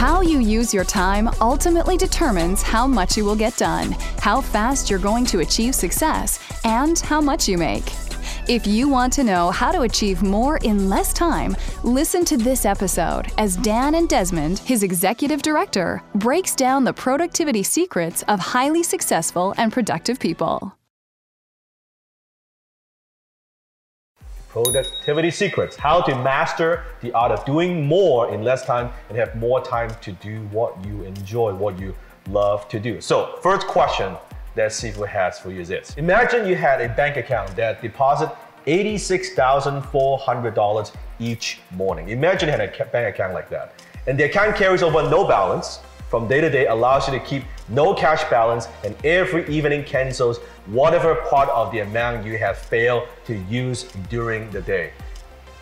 How you use your time ultimately determines how much you will get done, how fast you're going to achieve success, and how much you make. If you want to know how to achieve more in less time, listen to this episode as Dan and Desmond, his executive director, breaks down the productivity secrets of highly successful and productive people. Productivity secrets how to master the art of doing more in less time and have more time to do what you enjoy, what you love to do. So, first question that Sifu has for you is this Imagine you had a bank account that deposit $86,400 each morning. Imagine you had a bank account like that. And the account carries over no balance from day to day, allows you to keep no cash balance, and every evening cancels whatever part of the amount you have failed to use during the day.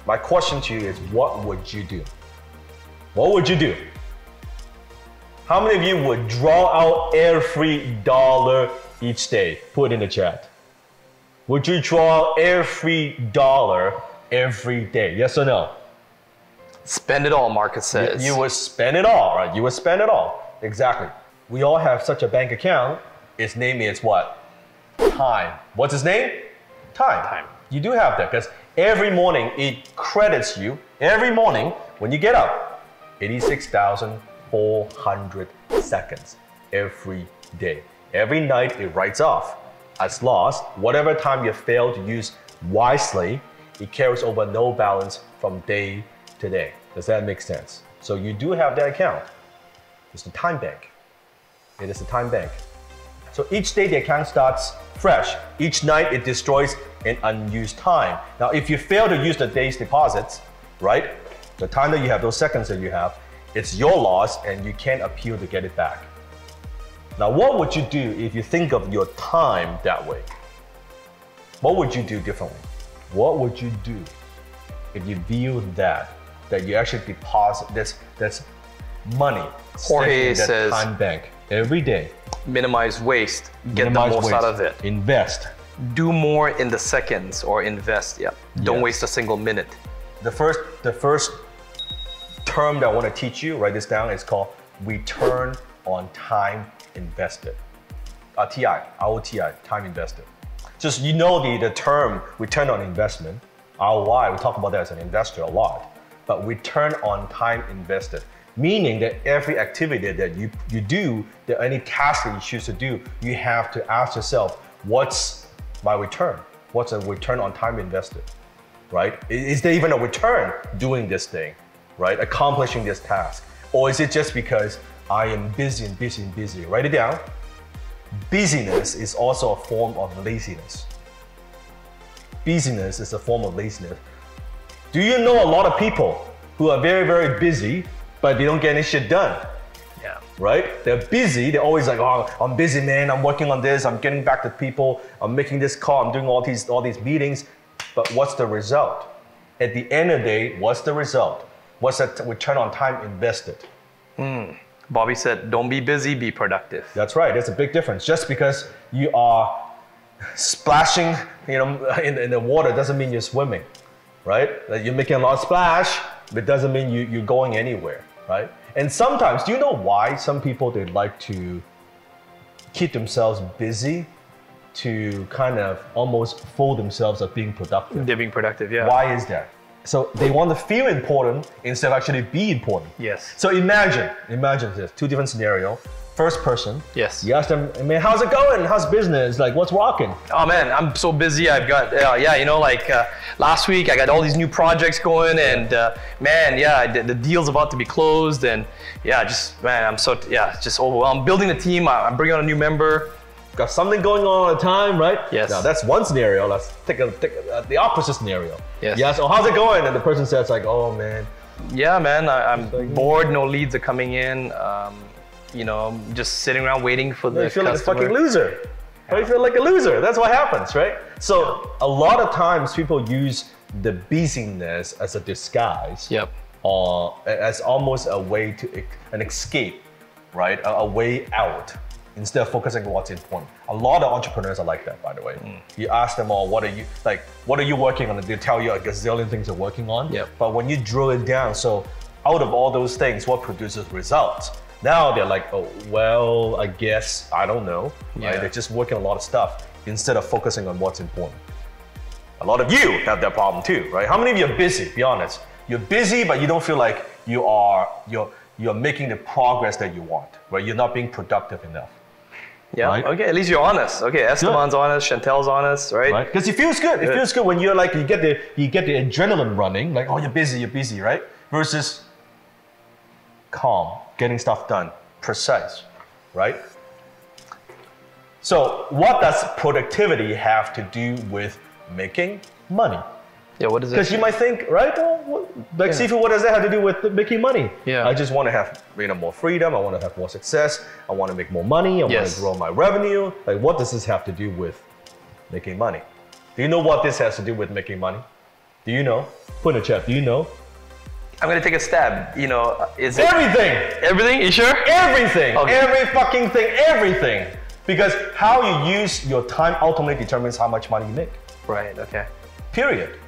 My question to you is what would you do? What would you do? How many of you would draw out every dollar each day? Put in the chat. Would you draw out every dollar every day? Yes or no? Spend it all, Marcus says. You, you would spend it all, right? You would spend it all. Exactly. We all have such a bank account. Its name is what? Time. What's its name? Time. Time. You do have that because every morning it credits you, every morning when you get up, 86,400 seconds every day. Every night it writes off as lost. Whatever time you fail to use wisely, it carries over no balance from day to day. Does that make sense? So you do have that account. It's the time bank. It is a time bank. So each day the account starts fresh. Each night it destroys an unused time. Now, if you fail to use the day's deposits, right, the time that you have, those seconds that you have, it's your loss and you can't appeal to get it back. Now, what would you do if you think of your time that way? What would you do differently? What would you do if you view that, that you actually deposit this, this money Jorge says- time bank every day? Minimize waste. Get Minimize the most waste. out of it. Invest. Do more in the seconds or invest. Yeah. Don't Yes. waste a single minute. The first, the first term that I want to teach you, write this down, is called return on time invested. Uh, TI, ROTI, time invested. Just you know the, the term return on investment, ROI, we talk about that as an investor a lot, but return on time invested, meaning that every activity that you, you do, that any task that you choose to do, you have to ask yourself, what's my return? What's a return on time invested? right? Is there even a return doing this thing, right? Accomplishing this task? Or is it just because I am busy and busy and busy? Write it down. Busyness is also a form of laziness. Busyness is a form of laziness. Do you know a lot of people who are very, very busy, but they don't get any shit done? Yeah. right? They're busy. They're always like, "Oh, I'm busy, man. I'm working on this. I'm getting back to people. I'm making this call. I'm doing all these all these meetings." But what's the result? At the end of the day, what's the result? What's the return on time invested? Hmm. Bobby said, don't be busy, be productive. That's right. There's a big difference. Just because you are splashing, you know, in, in the water doesn't mean you're swimming, right? That you're making a lot of splash, but doesn't mean you, you're going anywhere, right? And sometimes, do you know why some people they like to keep themselves busy to kind of almost fool themselves of being productive? They're being productive, yeah. Why is that? So they want to feel important instead of actually be important. Yes. So imagine, imagine this, two different scenario. First person. Yes. You ask them, man, how's it going? How's business? Like, what's rocking? Oh man, I'm so busy. I've got uh, yeah, you know, like uh, last week I got all these new projects going, and uh, man, yeah, the, the deal's about to be closed, and yeah, just man, I'm so yeah, just overwhelmed. I'm building a team. I- I'm bringing on a new member. Got something going on all the time, right? Yes. Now that's one scenario. Let's take, a, take a, uh, the opposite scenario. Yes. Yeah. So how's it going? And the person says like, oh man, yeah, man, I, I'm like- bored. No leads are coming in. Um, you know, just sitting around waiting for the You feel like a customer. fucking loser. Right? You feel like a loser. That's what happens, right? So a lot of times people use the busyness as a disguise. Yep. Or as almost a way to an escape, right? A, a way out instead of focusing on what's important. A lot of entrepreneurs are like that, by the way. Mm. You ask them all, what are you like? What are you working on? And they tell you a gazillion things they're working on. Yep. But when you drill it down, so out of all those things, what produces results? Now they're like, oh, well, I guess I don't know. Right? They're just working a lot of stuff instead of focusing on what's important. A lot of you have that problem too, right? How many of you are busy? Be honest. You're busy, but you don't feel like you are you're you're making the progress that you want, right? You're not being productive enough, Yeah. Right? Okay. At least you're honest. Okay. Esteban's honest. Chantel's honest. Right. right? Because it feels good. It feels good when you're like you get the you get the adrenaline running, like oh you're busy, you're busy, right? Versus calm, getting stuff done, precise, right? So what does productivity have to do with making money? Yeah. What is it? Because you might think, right? Well, what, like Sifu, what does that have to do with making money? Yeah. I just want to have you know more freedom. I want to have more success. I want to make more money. I want to grow my revenue. Like, what does this have to do with making money? Do you know what this has to do with making money? Do you know? Put in the chat. Do you know? I'm gonna take a stab. You know, is it Everything. everything? You sure? Everything. Okay. Every fucking thing. Everything. Because how you use your time ultimately determines how much money you make. Right. Okay. Period.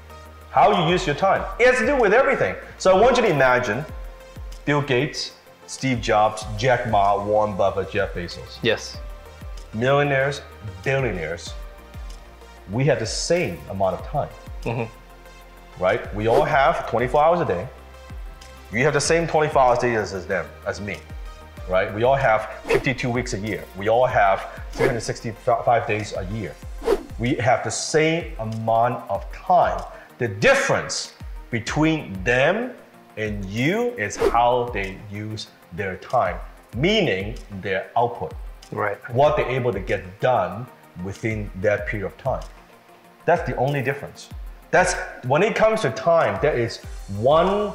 How you use your time. It has to do with everything. So I want you to imagine Bill Gates, Steve Jobs, Jack Ma, Warren Buffett, Jeff Bezos. Yes. Millionaires, billionaires, we have the same amount of time. Mm-hmm. Right? We all have 24 hours a day. You have the same 24 hours a day as, as them, as me. Right? We all have 52 weeks a year. We all have 365 days a year. We have the same amount of time. The difference between them and you is how they use their time, meaning their output Right. what they're able to get done within that period of time. That's the only difference. That's when it comes to time, there is one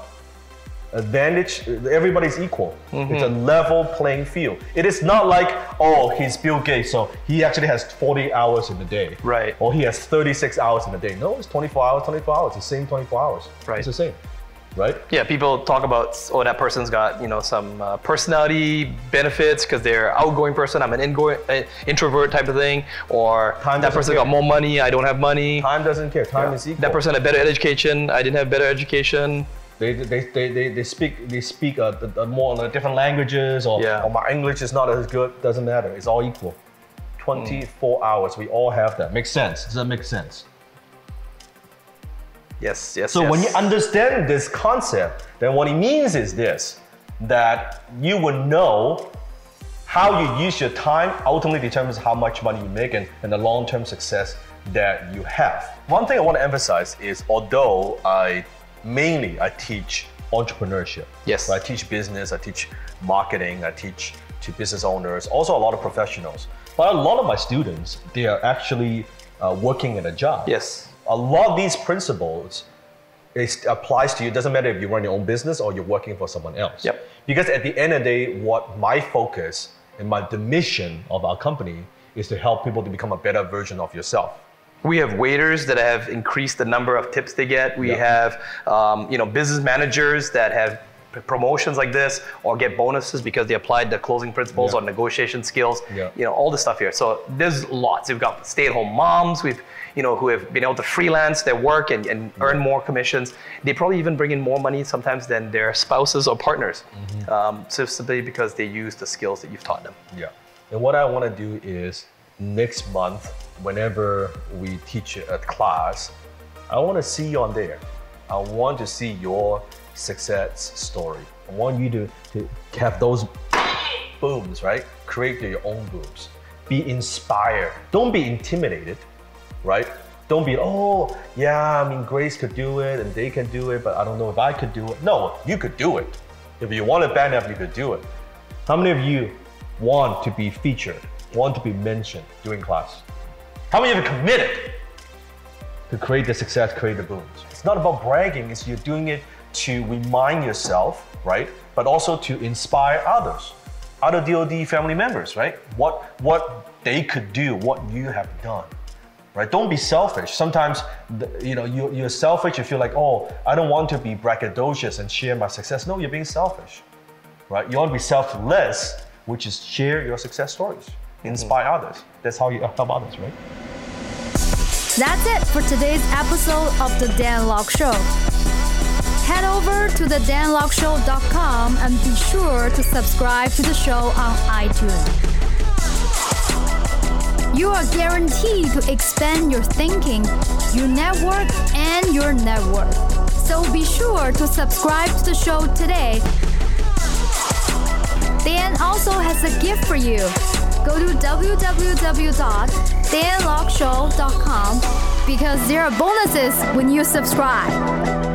advantage. Everybody's equal. It's a level playing field. It is not like, oh, he's Bill Gates, so he actually has 40 hours in a day. Right. Or he has 36 hours in a day. No, it's 24 hours, 24 hours. It's the same 24 hours. Right. It's the same. Right? Yeah, people talk about oh that person's got you know some uh, personality benefits because they're outgoing person. I'm an ingoing uh, introvert type of thing, or Time that person care. got more money. I don't have money. Time doesn't care. Time is equal. That person had better education. I didn't have better education. They, they, they, they, they speak they speak uh, the- the more uh, different languages or, Yeah. or my English is not as good doesn't matter it's all equal 24 hours we all have that makes sense does that make sense Yes, yes. so yes. when you understand this concept then what it means is this that you will know how you use your time ultimately determines how much money you make and, and the long-term success that you have. One thing I want to emphasize is although I mainly I teach entrepreneurship. Yes. I teach business, I teach marketing, I teach to business owners, also a lot of professionals. But a lot of my students, they are actually uh, working in a job. yes, A lot of these principles it applies to you. It doesn't matter if you run your own business or you're working for someone else. Yep. Because at the end of the day, what my focus and my the mission of our company is to help people to become a better version of yourself. We have waiters that have increased the number of tips they get. We Yeah. have um, you know business managers that have promotions like this or get bonuses because they applied the closing principles Yeah. or negotiation skills. Yeah. You know all this stuff here. So there's lots. We've got stay-at-home moms. We've you know who have been able to freelance their work and, and earn more commissions. They probably even bring in more money sometimes than their spouses or partners, Mm-hmm. um, simply because they use the skills that you've taught them. Yeah. And what I want to do is next month, whenever we teach a class, I want to see you on there. I want to see your success story. I want you to, to have those booms, right? Create your own booms. Be inspired. Don't be intimidated, right? Don't be, oh, yeah, I mean, Grace could do it and they can do it, but I don't know if I could do it. No, you could do it. If you want it bad enough, you could do it. How many of you want to be featured, want to be mentioned during class? How many of you committed to create the success, create the booms? It's not about bragging, it's you're doing it to remind yourself, right? But also to inspire others, other DoD family members, right? What what they could do, what you have done, right? Don't be selfish. Sometimes, you know, you, you're selfish. You feel like, oh, I don't want to be braggadocious and share my success. No, you're being selfish, right? You want to be selfless, which is share your success stories, inspire mm-hmm. others. That's how you help others, right? That's it for today's episode of the Dan Lok Show. Head over to the danlokshow.com and be sure to subscribe to the show on iTunes. You are guaranteed to expand your thinking, your network, and your network. So be sure to subscribe to the show today. Also has a gift for you go to www.danlokshow.com because there are bonuses when you subscribe.